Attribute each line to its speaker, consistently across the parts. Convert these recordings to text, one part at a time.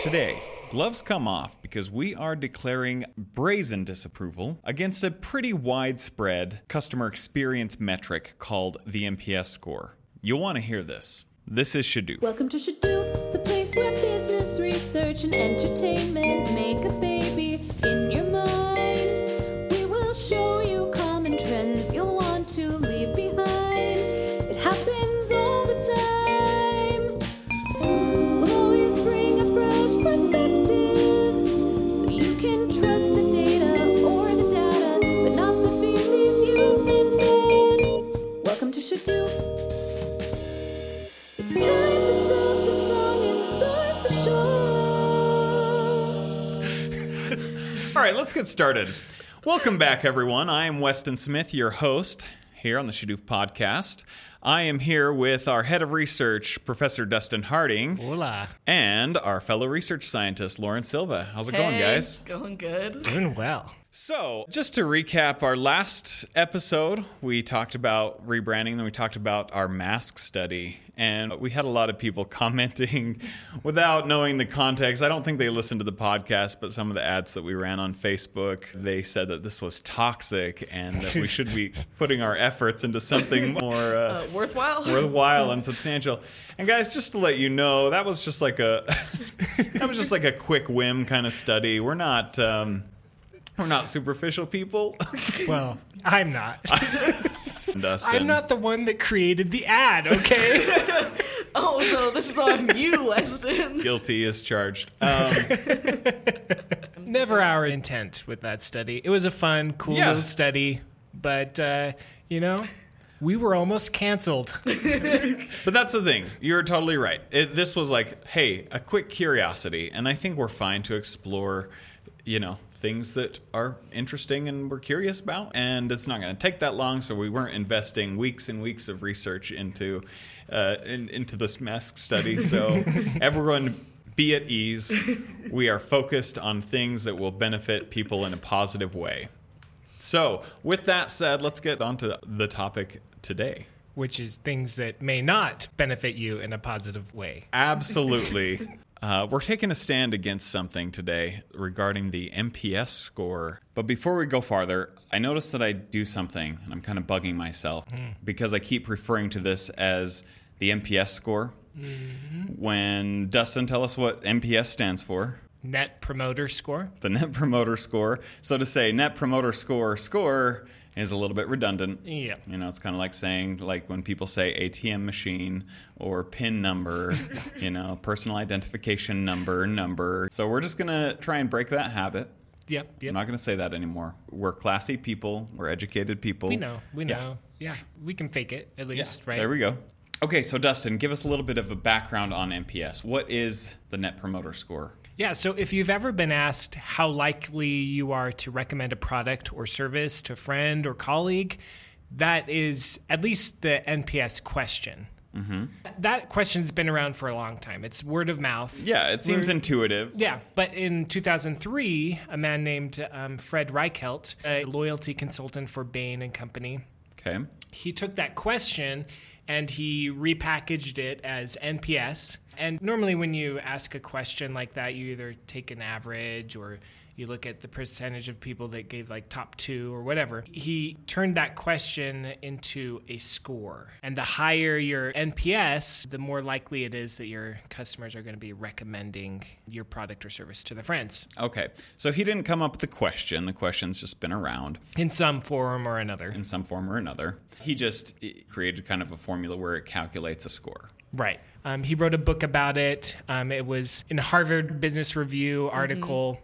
Speaker 1: Today, gloves come off because we are declaring brazen disapproval against a pretty widespread customer experience metric called the NPS score. You'll want to hear this. This is Shadoof.
Speaker 2: Welcome to Shadoof, the place where business, research, and entertainment make a baby
Speaker 1: right, let's get started. Welcome back, everyone. I am Weston Smith, your host here on the Shadoof podcast. I am here with our head of research, Professor Dustin Harding,
Speaker 3: Hola.
Speaker 1: and our fellow research scientist, Lauren Silva. How's it going, guys?
Speaker 4: Going good.
Speaker 3: Doing well.
Speaker 1: So, just to recap our last episode, we talked about rebranding, then we talked about our mask study, and we had a lot of people commenting without knowing the context. I don't think they listened to the podcast, but some of the ads that we ran on Facebook, they said that this was toxic and that we should be putting our efforts into something more uh,
Speaker 4: Uh, worthwhile.
Speaker 1: worthwhile and substantial. And guys, just to let you know, that was just like a that was just like a quick whim kind of study. We're not um, we're not superficial people.
Speaker 3: Well, I'm not.
Speaker 1: Dustin.
Speaker 3: I'm not the one that created the ad, okay?
Speaker 4: oh, so this is on you, Weston.
Speaker 1: guilty as charged. Um,
Speaker 3: Never our intent with that study. It was a fun, cool
Speaker 1: Yeah.
Speaker 3: little study, but, uh, you know, we were almost canceled.
Speaker 1: but that's the thing. You're totally right. It, this was like, hey, a quick curiosity, and I think we're fine to explore, you know, things that are interesting and we're curious about. And it's not going to take that long, so we weren't investing weeks and weeks of research into uh, in, into this mask study. So everyone. Be at ease. We are focused on things that will benefit people in a positive way. So, with that said, let's get on to the topic today.
Speaker 3: Which is things that may not benefit you in a positive way.
Speaker 1: Absolutely. Uh, we're taking a stand against something today regarding the NPS score. But before we go farther, I noticed that I do something, and I'm kind of bugging myself because I keep referring to this as the NPS score. When Dustin, tell us what NPS stands for.
Speaker 3: Net promoter score.
Speaker 1: The Net Promoter Score. So to say Net Promoter Score score is a little bit redundant.
Speaker 3: Yeah.
Speaker 1: You know, it's kind of like saying, like when people say ATM machine or PIN number, you know, personal identification number, number. So we're just going to try and break that habit.
Speaker 3: Yep, yep.
Speaker 1: I'm not going to say that anymore. We're classy people, we're educated people.
Speaker 3: we know, we
Speaker 1: Yeah.
Speaker 3: know. Yeah, we can fake it at
Speaker 1: Yeah,
Speaker 3: least, right?
Speaker 1: There we go. Okay, so Dustin, give us a little bit of a background on NPS. What is the Net Promoter Score?
Speaker 3: Yeah, so if you've ever been asked how likely you are to recommend a product or service to a friend or colleague, that is at least the NPS question. Mm-hmm. That question's been around for a long time. It's word of mouth.
Speaker 1: Yeah, it seems intuitive.
Speaker 3: Yeah, but in 2003, a man named um, Fred Reichheld, a loyalty consultant for Bain and Company,
Speaker 1: Okay.
Speaker 3: he took that question and he repackaged it as NPS. And normally, when you ask a question like that, you either take an average or you look at the percentage of people that gave like top two or whatever. He turned that question into a score. And the higher your NPS, the more likely it is that your customers are going to be recommending your product or service to their friends
Speaker 1: Okay. So he didn't come up with the question. The question's just been around
Speaker 3: in some form or another.
Speaker 1: in some form or another. He just created kind of a formula where it calculates a score.
Speaker 3: Right. Um, he wrote a book about it. Um, it was in a Harvard Business Review article.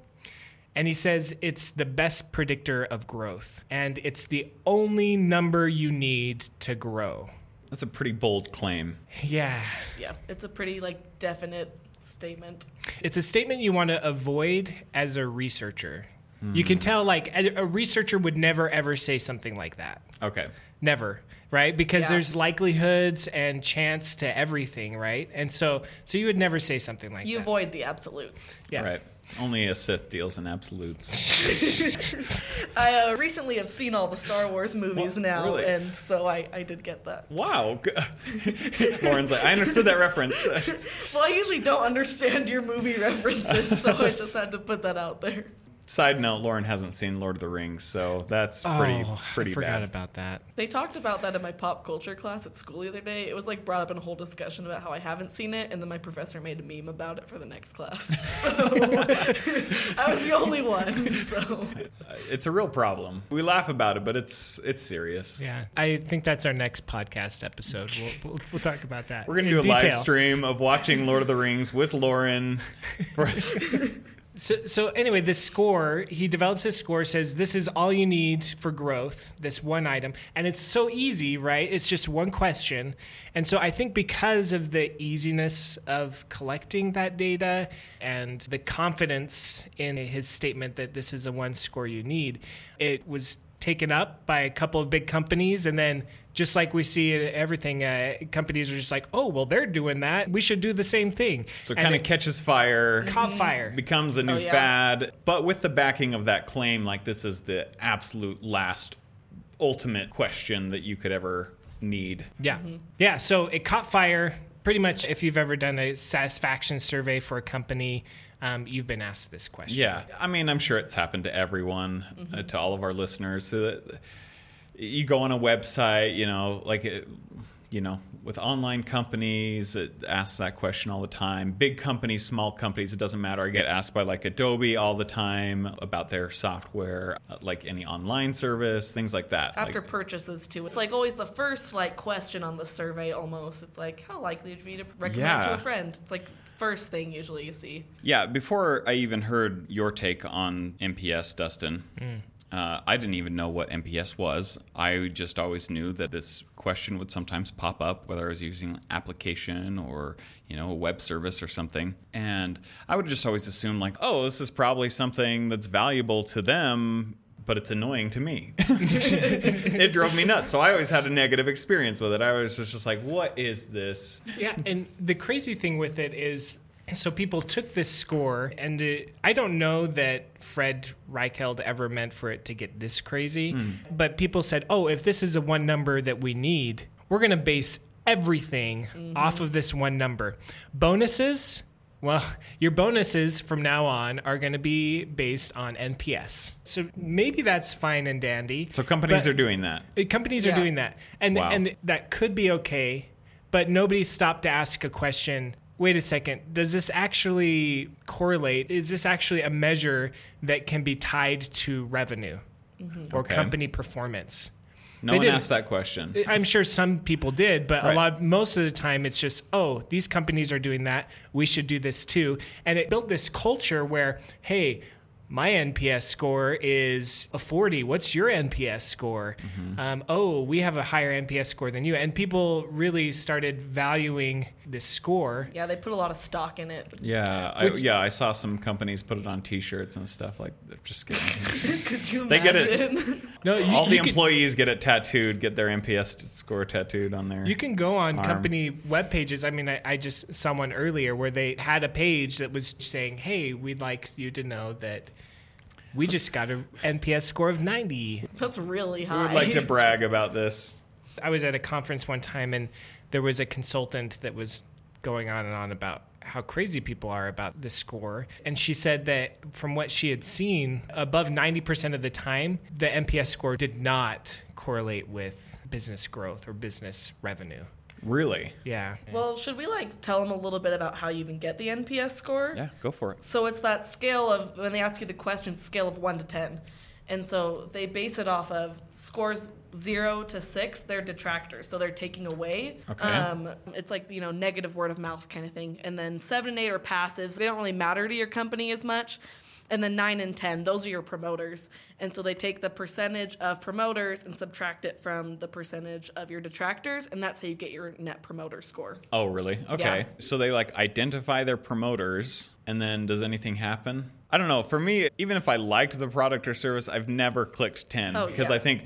Speaker 3: And he says it's the best predictor of growth. And it's the only number you need to grow.
Speaker 1: That's a pretty bold claim.
Speaker 3: Yeah.
Speaker 4: Yeah, it's a pretty like definite statement.
Speaker 3: It's a statement you want to avoid as a researcher. You can tell, like, a, a researcher would never ever say something like that.
Speaker 1: Okay.
Speaker 3: Never, right? Because
Speaker 4: Yeah.
Speaker 3: there's likelihoods and chance to everything, right? And so, so you would never say something like that.
Speaker 4: You
Speaker 3: that.
Speaker 4: avoid the absolutes.
Speaker 3: yeah.
Speaker 1: Right. Only a Sith deals in absolutes.
Speaker 4: I uh, recently have seen all the Star Wars movies
Speaker 1: What?
Speaker 4: now,
Speaker 1: Really?
Speaker 4: and so I, I did get that.
Speaker 1: Wow. Lauren's like, I understood that reference.
Speaker 4: Well, I usually don't understand your movie references, so I just had to put that out there.
Speaker 1: Side note: Lauren hasn't seen Lord of the Rings, so that's pretty
Speaker 3: oh,
Speaker 1: pretty
Speaker 3: I forgot
Speaker 1: bad.
Speaker 3: about that.
Speaker 4: They talked about that in my pop culture class at school the other day. It was like brought up in a whole discussion about how I haven't seen it, and then my professor made a meme about it for the next class. So I was the only one. So
Speaker 1: It's a real problem. We laugh about it, but it's it's serious.
Speaker 3: Yeah, I think that's our next podcast episode. We'll, we'll, we'll talk about that.
Speaker 1: We're gonna do a
Speaker 3: in
Speaker 1: live stream of watching Lord of the Rings with Lauren.
Speaker 3: So, so anyway, this score, he develops this score, says this is all you need for growth, this one item. And it's so easy, right? It's just one question. And so I think because of the easiness of collecting that data and the confidence in his statement that this is the one score you need, it was taken up by a couple of big companies and then just like we see in everything uh, companies are just like oh well they're doing that we should do the same thing
Speaker 1: so it kind of catches fire.
Speaker 3: caught fire
Speaker 1: becomes a new
Speaker 4: Oh, yeah.
Speaker 1: fad, but with the backing of that claim, like this is the absolute last, ultimate question that you could ever need.
Speaker 3: Yeah. Yeah. So it caught fire. Pretty much, if you've ever done a satisfaction survey for a company, um, you've been asked this question.
Speaker 1: Yeah, I mean, I'm sure it's happened to everyone, uh, to all of our listeners. So that you go on a website, you know, like it, you know, with online companies that ask that question all the time. Big companies, small companies, it doesn't matter. I get asked by like Adobe all the time about their software, uh, like any online service, things like that.
Speaker 4: after
Speaker 1: Like,
Speaker 4: purchases too, it's like always the first like question on the survey. Almost, it's like how likely would you be to recommend
Speaker 1: Yeah.
Speaker 4: to a friend? It's like first thing usually you see.
Speaker 1: Yeah, before I even heard your take on NPS, Dustin, uh, I didn't even know what NPS was. I just always knew that this question would sometimes pop up, whether I was using an application or you know a web service or something, and I would just always assume like, oh, this is probably something that's valuable to them. But it's annoying to me. it drove me nuts. So I always had a negative experience with it. I was just like, what is this?
Speaker 3: Yeah. And the crazy thing with it is so people took this score, and uh, I don't know that Fred Reichheld ever meant for it to get this crazy, but people said, oh, if this is a one number that we need, we're going to base everything off of this one number. Bonuses, well, your bonuses from now on are going to be based on NPS. So maybe that's fine and dandy.
Speaker 1: So companies are doing that.
Speaker 3: uh, Companies are doing that, and
Speaker 1: Wow.
Speaker 3: and that could be okay, but nobody stopped to ask a question. Wait a second. Does this actually correlate? Is this actually a measure that can be tied to revenue or
Speaker 1: Okay.
Speaker 3: company performance?
Speaker 1: No
Speaker 3: They
Speaker 1: one
Speaker 3: didn't.
Speaker 1: asked that question.
Speaker 3: I'm sure some people did, but
Speaker 1: Right.
Speaker 3: a lot, most of the time, it's just, oh, these companies are doing that. We should do this too. And it built this culture where, hey, my NPS score is a 40. What's your NPS score? Um, oh, we have a higher NPS score than you. And people really started valuing this score.
Speaker 4: Yeah, they put a lot of stock in it.
Speaker 1: Yeah, I, yeah, I saw some companies put it on T-shirts and stuff. Like, they're just kidding.
Speaker 4: Could you
Speaker 1: They get
Speaker 4: imagine?
Speaker 1: it.
Speaker 3: No, you,
Speaker 1: All the
Speaker 3: could-
Speaker 1: employees get it tattooed, get their NPS score tattooed on there.
Speaker 3: You can go on
Speaker 1: arm.
Speaker 3: company web pages. I mean, I, I just saw one earlier where they had a page that was saying, "Hey, we'd like you to know that we just got an NPS score of 90."
Speaker 4: That's really high.
Speaker 1: we would like to brag about this.
Speaker 3: I was at a conference one time and there was a consultant that was going on and on about how crazy people are about this score. And she said that from what she had seen, above 90% of the time, the NPS score did not correlate with business growth or business revenue.
Speaker 1: Really?
Speaker 3: Yeah.
Speaker 4: Well, should we like tell them a little bit about how you even get the NPS score?
Speaker 1: Yeah, go for it.
Speaker 4: So it's that scale of when they ask you the question, scale of one to ten, and so they base it off of scores zero to six. They're detractors, so they're taking away.
Speaker 1: Okay.
Speaker 4: Um, it's like you know negative word of mouth kind of thing, and then seven and eight are passives. They don't really matter to your company as much. And then 9 and 10, those are your promoters. And so they take the percentage of promoters and subtract it from the percentage of your detractors, and that's how you get your net promoter score.
Speaker 1: Oh, really? Okay.
Speaker 4: Yeah.
Speaker 1: So they like identify their promoters, and then does anything happen? I don't know. For me, even if I liked the product or service, I've never clicked 10
Speaker 4: Oh,
Speaker 1: because
Speaker 4: yeah.
Speaker 1: I think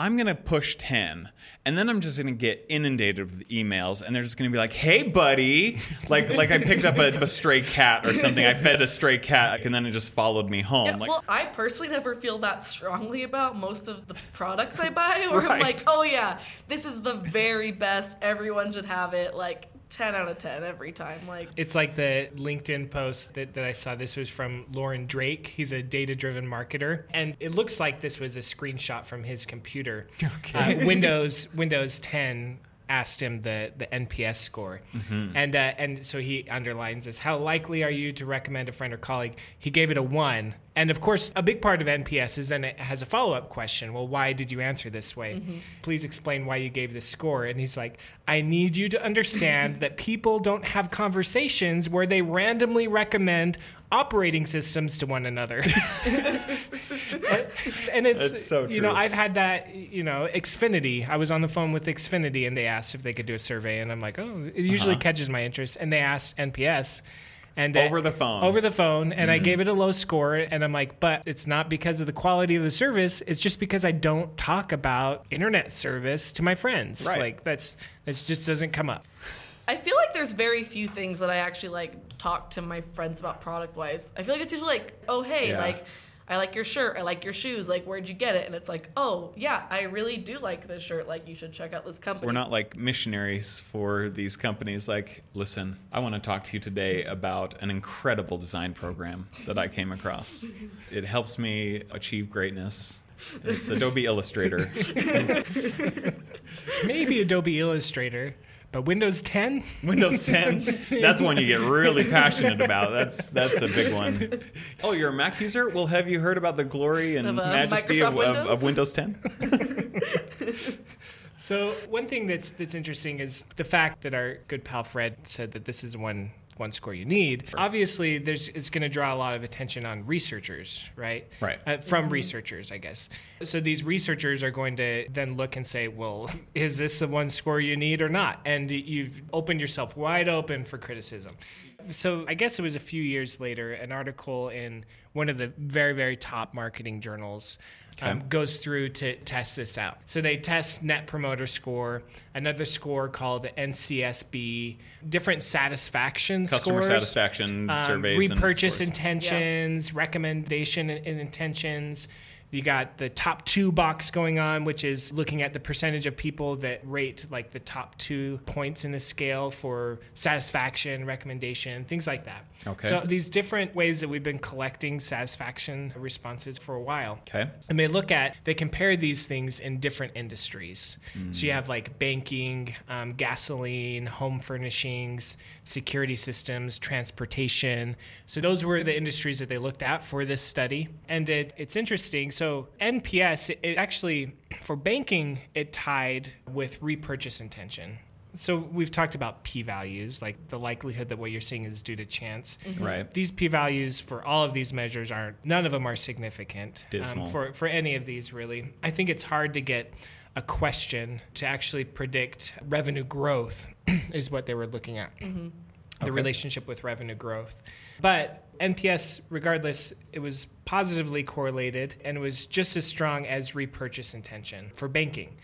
Speaker 1: I'm going to push 10 and then I'm just going to get inundated with emails and they're just going to be like, "Hey buddy." Like like I picked up a, a stray cat or something. I fed a stray cat and then it just followed me home.
Speaker 4: Yeah,
Speaker 1: like
Speaker 4: well, I personally never feel that strongly about most of the products I buy, where
Speaker 1: Right.
Speaker 4: I'm like, oh yeah, this is the very best. Everyone should have it. Like 10 out of 10 every time. Like,
Speaker 3: It's like the LinkedIn post that, that I saw. This was from Lauren Drake. He's a data driven marketer. And it looks like this was a screenshot from his computer. Okay. Uh, Windows Windows 10 asked him the, the NPS score. And, uh, and so he underlines this How likely are you to recommend a friend or colleague? He gave it a one. And of course, a big part of NPS is and it has a follow up question. Well, why did you answer this way? Please explain why you gave this score. And he's like, I need you to understand that people don't have conversations where they randomly recommend operating systems to one another. and it's
Speaker 1: That's so
Speaker 3: you know. I've had that you know Xfinity. I was on the phone with Xfinity and they asked if they could do a survey, and I'm like, oh, it usually catches my interest. And they asked NPS. And uh,
Speaker 1: Uh-huh. Over the phone.
Speaker 3: Over the phone, and I
Speaker 1: Mm-hmm.
Speaker 3: gave it a low score, and I'm like, but it's not because of the quality of the service. It's just because I don't talk about internet service to my friends.
Speaker 1: Right.
Speaker 3: Like that's that just doesn't come up.
Speaker 4: I feel like there's very few things that I actually like talk to my friends about product wise. I feel like it's usually like, oh hey,
Speaker 1: Yeah.
Speaker 4: like I like your shirt, I like your shoes, like where'd you get it? And it's like, oh yeah, I really do like this shirt. Like you should check out this company.
Speaker 1: We're not like missionaries for these companies. Like, listen, I want to talk to you today about an incredible design program that I came across. It helps me achieve greatness. It's Adobe Illustrator.
Speaker 3: Maybe Adobe Illustrator, but Windows 10.
Speaker 1: Windows 10. That's one you get really passionate about. That's that's a big one. Oh, you're a Mac user? Well, have you heard about the glory and
Speaker 4: Of, uh,
Speaker 1: majesty of,
Speaker 4: Microsoft
Speaker 1: of, of Windows 10?
Speaker 3: So one thing that's that's interesting is the fact that our good pal Fred said that this is one one score you need. Obviously, there's it's going to draw a lot of attention on researchers, right?
Speaker 1: Right.
Speaker 3: Uh, from researchers, I guess. So these researchers are going to then look and say, well, is this the one score you need or not? And you've opened yourself wide open for criticism. So I guess it was a few years later, an article in one of the very, very top marketing journals um, goes through to test this out. So they test Net Promoter Score, another score called NCSB, different satisfaction
Speaker 1: Customer
Speaker 3: scores,
Speaker 1: satisfaction
Speaker 3: um,
Speaker 1: surveys.
Speaker 3: repurchase intentions, recommendation and, and intentions. You got the top two box going on, which is looking at the percentage of people that rate like the top two points in a scale for satisfaction, recommendation, things like that.
Speaker 1: Okay.
Speaker 3: So these different ways that we've been collecting satisfaction responses for a while.
Speaker 1: Okay.
Speaker 3: And they look at, they compare these things in different industries. So you have like banking, um, gasoline, home furnishings, security systems, transportation. So those were the industries that they looked at for this study. And it, it's interesting. So NPS, it, it actually, for banking, it tied with repurchase intention. So we've talked about p values, like the likelihood that what you're seeing is due to chance.
Speaker 1: Right.
Speaker 3: These p values for all of these measures are none of them are significant um,
Speaker 1: Dismal.
Speaker 3: for for any of these really. I think it's hard to get a question to actually predict revenue growth is what they were looking at. The relationship with revenue growth. But NPS, regardless, it was positively correlated and was just as strong as repurchase intention for banking.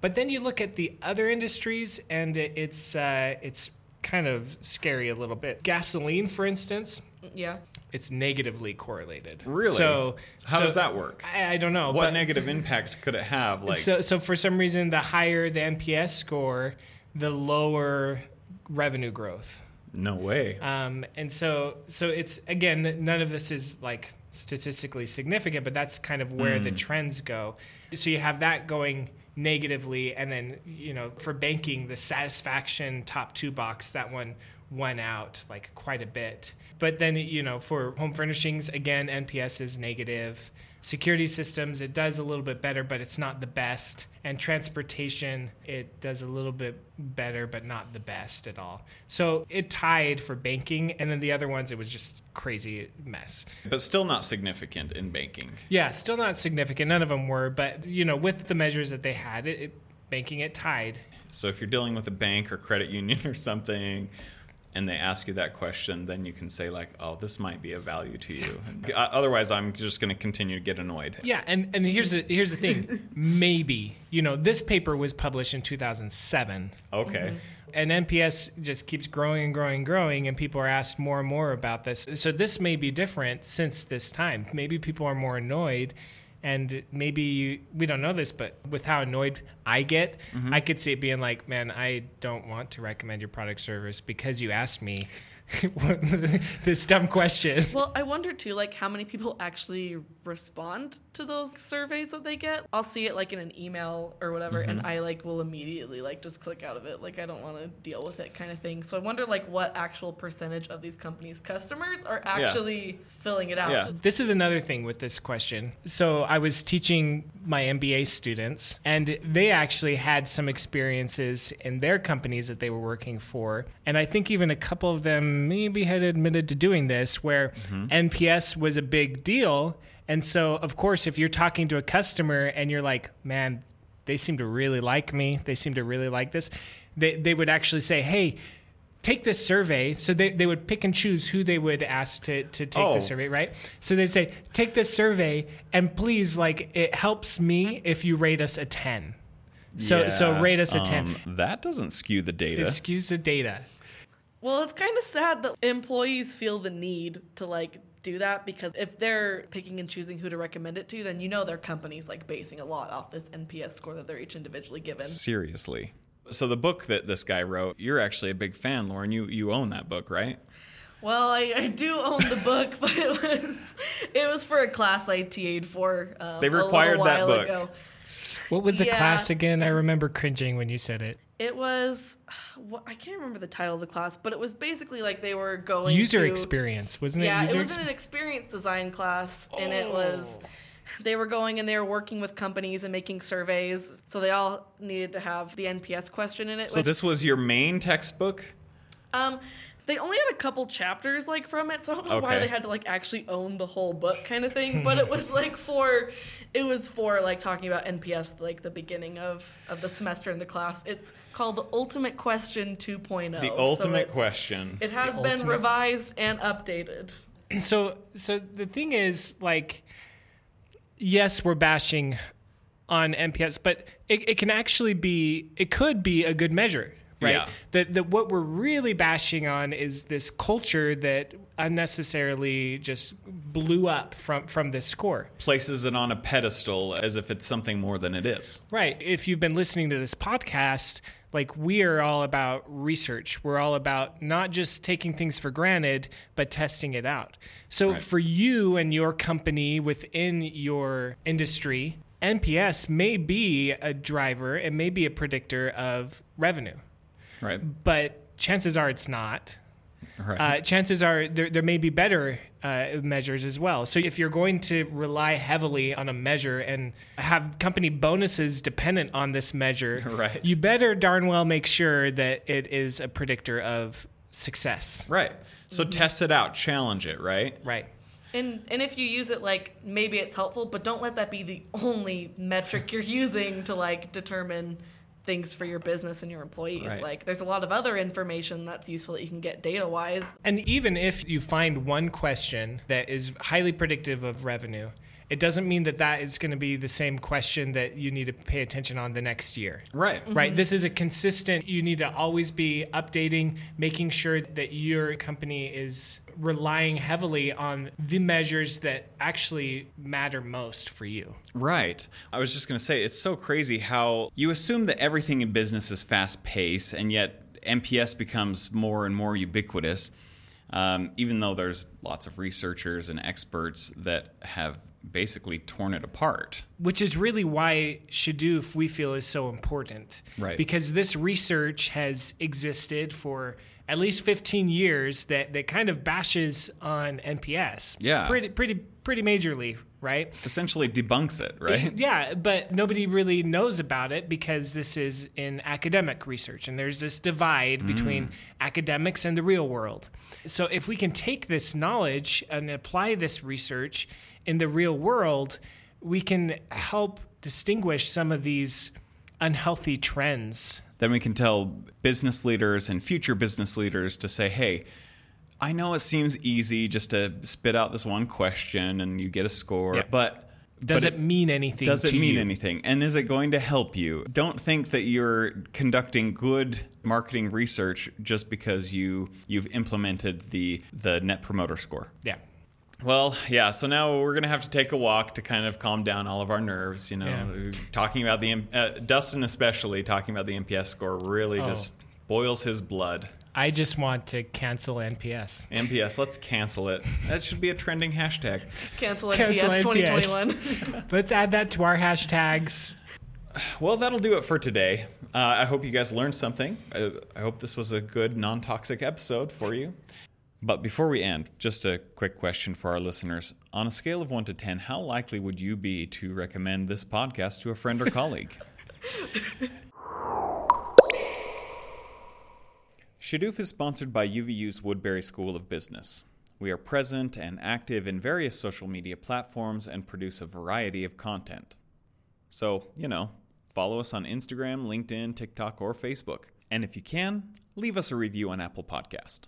Speaker 3: But then you look at the other industries, and it's uh, it's kind of scary a little bit. Gasoline, for instance,
Speaker 4: yeah.
Speaker 3: it's negatively correlated.
Speaker 1: Really?
Speaker 3: So
Speaker 1: How
Speaker 3: so-
Speaker 1: does that work?
Speaker 3: I, I don't know.
Speaker 1: What
Speaker 3: but-
Speaker 1: negative impact could it have? Like,
Speaker 3: so so for some reason, the higher the NPS score, the lower revenue growth.
Speaker 1: No way.
Speaker 3: Um, and so so it's again none of this is like statistically significant, but that's kind of where the trends go. So you have that going negatively, and then you know for banking, the satisfaction top two box that one won out like quite a bit. But then, you know, for home furnishings, again, NPS is negative. Security systems, it does a little bit better, but it's not the best. And transportation, it does a little bit better, but not the best at all. So it tied for banking, and then the other ones, it was just crazy mess.
Speaker 1: But still not significant in banking.
Speaker 3: Yeah, still not significant. None of them were, but you know, with the measures that they had, it, it banking it tied.
Speaker 1: So if you're dealing with a bank or credit union or something, and they ask you that question, then you can say like, "Oh, this might be of value to you." Uh, Otherwise, I'm just going to continue to get annoyed.
Speaker 3: Yeah, and, and here's the here's the thing. Maybe you know this paper was published in 2007,
Speaker 1: Okay.
Speaker 3: and NPS just keeps growing and growing and growing, and people are asked more and more about this. So this may be different since this time. Maybe people are more annoyed, and maybe you, we don't know this, but with how annoyed I get, mm-hmm. I could see it being like, man, I don't want to recommend your product service because you asked me this dumb question.
Speaker 4: Well, I wonder too, like how many people actually respond to those surveys that they get. I'll see it like in an email or whatever, and mm-hmm. I like will immediately like just click out of it. Like I don't want to deal with it, kind of thing. So I wonder like what actual percentage of these companies' customers are actually filling it out.
Speaker 1: Yeah.
Speaker 3: This is another thing with this question. So I was teaching my MBA students, and they actually had some experiences in their companies that they were working for. And I think even a couple of them maybe had admitted to doing this, where NPS was a big deal. And so, of course, if you're talking to a customer and you're like, man, they seem to really like me, they seem to really like this, they, they would actually say, hey, take this survey. So they, they would pick and choose who they would ask to, to take
Speaker 1: Oh.
Speaker 3: the survey, right? So they'd say, take this survey and please, like, it helps me if you rate us a 10. So, so rate us a 10.
Speaker 1: um, that doesn't skew the data.
Speaker 3: It skews the data.
Speaker 4: Well, it's kind of sad that employees feel the need to like do that because if they're picking and choosing who to recommend it to, then you know their company's like basing a lot off this NPS score that they're each individually given.
Speaker 1: Seriously. So the book that this guy wrote, you're actually a big fan, Lauren. You you own that book, right?
Speaker 4: Well, I, I do own the book, but it was it was for a class I TA'd for. Um,
Speaker 1: They
Speaker 4: a little
Speaker 1: required that book.
Speaker 4: Ago.
Speaker 3: What was the
Speaker 4: Yeah.
Speaker 3: class again? I remember cringing when you said it.
Speaker 4: It was what I can't remember the title of the class, but it was basically like they were going
Speaker 3: User
Speaker 4: to,
Speaker 3: experience, wasn't it?
Speaker 4: Yeah,
Speaker 3: User
Speaker 4: it was
Speaker 3: ex-
Speaker 4: in an experience design class, and it was they were going and they were working with companies and making surveys, so they all needed to have the NPS question in it.
Speaker 1: So
Speaker 4: which,
Speaker 1: this was your main textbook?
Speaker 4: um, they only had a couple chapters like from it, so I don't know why they had to like actually own the whole book kind of thing. but it was like for, it was for like talking about NPS like the beginning of of the semester in the class. It's called the Ultimate Question 2.0.
Speaker 1: The ultimate
Speaker 4: it's-
Speaker 1: question.
Speaker 4: It has
Speaker 3: The
Speaker 4: been
Speaker 3: ultimate-
Speaker 4: revised and updated.
Speaker 3: so so the thing is like yes we're bashing on nps but it, it can actually be it could be a good measure right
Speaker 1: Yeah.
Speaker 3: that that what we're really bashing on is this culture that unnecessarily just blew up from from this score
Speaker 1: Places it on a pedestal as if it's something more than it is.
Speaker 3: Right. If you've been listening to this podcast, like we are all about research. We're all about not just taking things for granted, but testing it out. So
Speaker 1: Right.
Speaker 3: for you and your company within your industry, NPS may be a driver, it may be a predictor of revenue,
Speaker 1: Right.
Speaker 3: but chances are it's not.
Speaker 1: Right.
Speaker 3: Uh, chances are there, there may be better uh, measures as well. So if you're going to rely heavily on a measure and have company bonuses dependent on this measure,
Speaker 1: Right.
Speaker 3: you better darn well make sure that it is a predictor of success.
Speaker 1: right. So test it out, challenge it, right?
Speaker 3: Right.
Speaker 4: And and if you use it like maybe it's helpful, but don't let that be the only metric you're using to like determine things for your business and your employees.
Speaker 1: Right.
Speaker 4: Like there's a lot of other information that's useful that you can get data wise.
Speaker 3: And even if you find one question that is highly predictive of revenue, it doesn't mean that that is going to be the same question that you need to pay attention on the next year.
Speaker 1: Right.
Speaker 3: Right. This is a consistent, you need to always be updating, making sure that your company is relying heavily on the measures that actually matter most for you.
Speaker 1: Right. I was just going to say, it's so crazy how you assume that everything in business is fast paced, and yet NPS becomes more and more ubiquitous, um, even though there's lots of researchers and experts that have basically torn it apart.
Speaker 3: Which is really why Shadoof we feel is so important.
Speaker 1: Right.
Speaker 3: Because this research has existed for at least 15 years that, that kind of bashes on NPS.
Speaker 1: Yeah.
Speaker 3: Pretty, pretty, pretty majorly, right?
Speaker 1: Essentially debunks it, right?
Speaker 3: Yeah, but nobody really knows about it because this is in academic research and there's this divide mm. between academics and the real world. So if we can take this knowledge and apply this research in the real world, we can help distinguish some of these unhealthy trends.
Speaker 1: then we can tell business leaders and future business leaders to say, hey, I know it seems easy just to spit out this one question and you get a score,
Speaker 3: Yeah.
Speaker 1: but
Speaker 3: Does
Speaker 1: but
Speaker 3: it mean anything
Speaker 1: does it mean
Speaker 3: you?
Speaker 1: anything? And is it going to help you? Don't think that you're conducting good marketing research just because you you've implemented the the net promoter score.
Speaker 3: Yeah.
Speaker 1: Well, yeah. So now we're gonna have to take a walk to kind of calm down all of our nerves. You know,
Speaker 3: Yeah.
Speaker 1: talking about the uh, Dustin especially talking about the NPS score really
Speaker 3: Oh.
Speaker 1: just boils his blood.
Speaker 3: I just want to cancel NPS.
Speaker 1: NPS, let's cancel it. That should be a trending hashtag.
Speaker 4: Cancel
Speaker 3: Cancel
Speaker 4: NPS
Speaker 3: NPS.
Speaker 4: 2021.
Speaker 3: Let's add that to our hashtags.
Speaker 1: Well, that'll do it for today. Uh, I hope you guys learned something. I, I hope this was a good, non toxic episode for you. But before we end, just a quick question for our listeners. On a scale of 1 to 10, how likely would you be to recommend this podcast to a friend or colleague? Shadoof is sponsored by UVU's Woodbury School of Business. We are present and active in various social media platforms and produce a variety of content. So, you know, follow us on Instagram, LinkedIn, TikTok, or Facebook. And if you can, leave us a review on Apple Podcast.